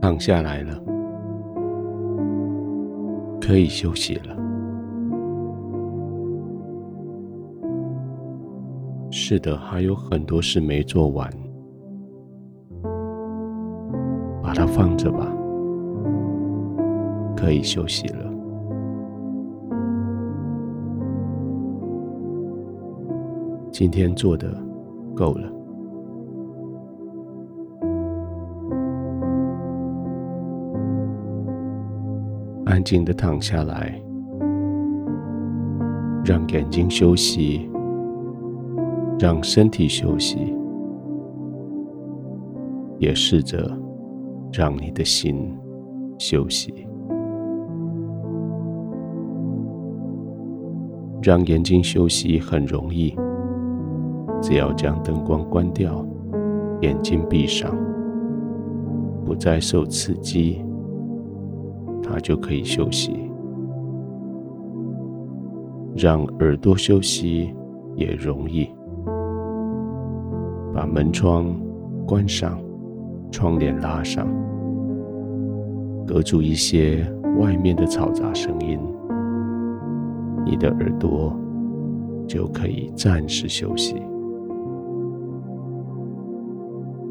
躺下来了，可以休息了。是的，还有很多事没做完，把它放着吧，可以休息了。今天做的够了。安静的躺下来，让眼睛休息，让身体休息，也试着让你的心休息。让眼睛休息很容易，只要将灯光关掉，眼睛闭上，不再受刺激。它就可以休息，让耳朵休息也容易。把门窗关上，窗帘拉上，隔住一些外面的嘈杂声音，你的耳朵就可以暂时休息。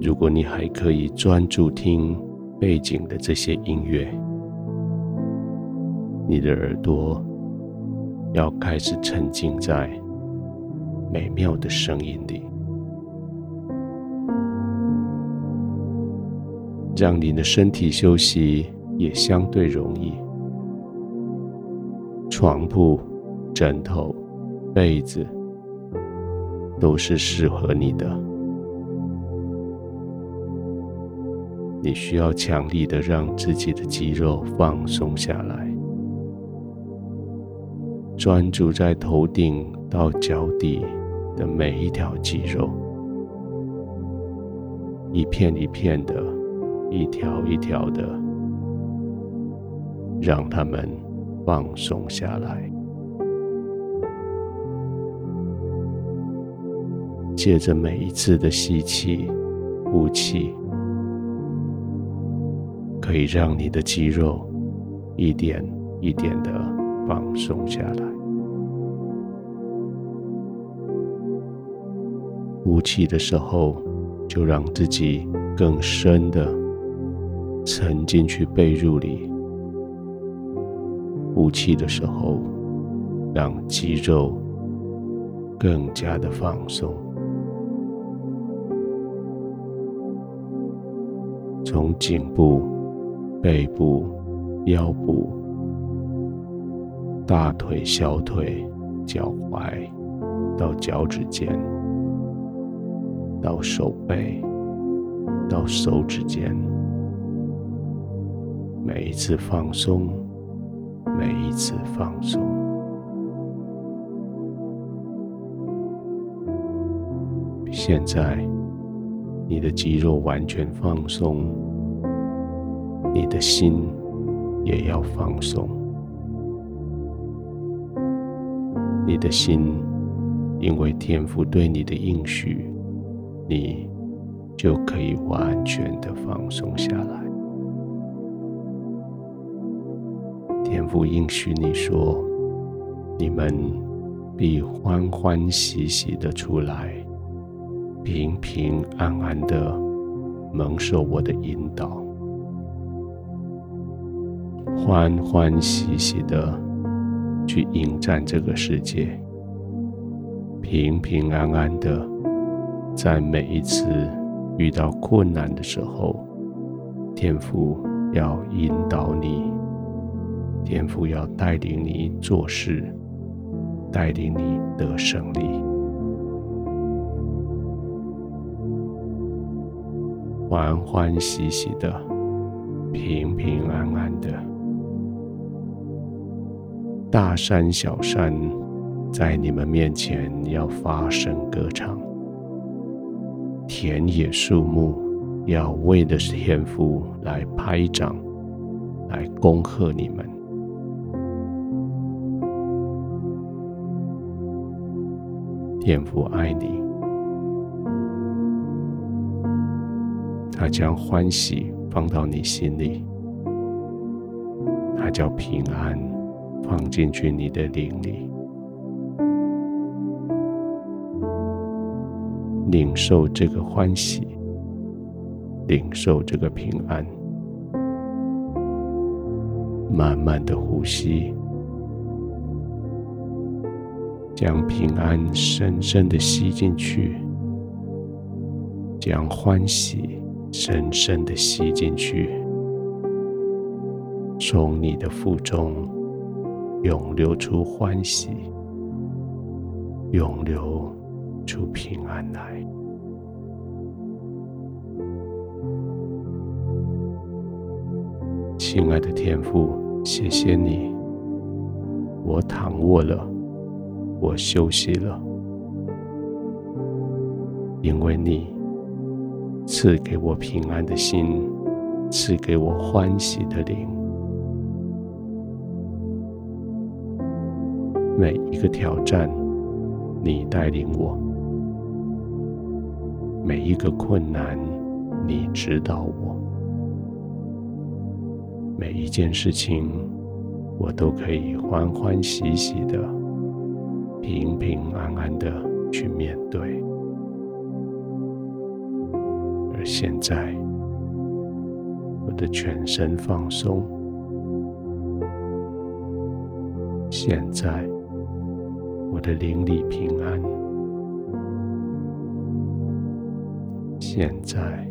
如果你还可以专注听背景的这些音乐。你的耳朵要开始沉浸在美妙的声音里，让你的身体休息也相对容易。床铺、枕头、被子都是适合你的。你需要强力的让自己的肌肉放松下来。专注在头顶到脚底的每一条肌肉，一片一片的，一条一条的，让它们放松下来。借着每一次的吸气、呼气，可以让你的肌肉一点一点的放松下来。呼气的时候，就让自己更深的沉进去被褥里；呼气的时候，让肌肉更加的放松。从颈部、背部、腰部、大腿、小腿、脚踝到脚趾尖。到手背，到手指尖，每一次放松，每一次放松。现在，你的肌肉完全放松，你的心也要放松。你的心，因为天父对你的应许。你就可以完全的放松下来。天父应许你说：“你们必欢欢喜喜的出来，平平安安的蒙受我的引导，欢欢喜喜的去迎战这个世界，平平安安的。”在每一次遇到困难的时候，天父要引导你，天父要带领你做事，带领你得胜利，欢欢喜喜的，平平安安的，大山小山在你们面前要发声歌唱。田野树木要为的是天父来拍掌，来恭贺你们。天父爱你，他将欢喜放到你心里，他叫平安，放进去你的灵里，领受这个欢喜，领受这个平安，慢慢的呼吸。将平安深深的吸进去，将欢喜深深的吸进去，从你的腹中涌流出欢喜，涌流出平安来。亲爱的天父，谢谢你，我躺卧了。我休息了，因为你赐给我平安的心，赐给我欢喜的灵。每一个挑战，你带领我；每一个困难，你指导我；每一件事情，我都可以欢欢喜喜的。平平安安的去面对，而现在，我的全身放松。现在，我的邻里平安。现在，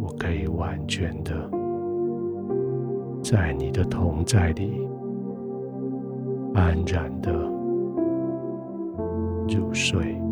我可以完全的在你的同在里安然的入睡。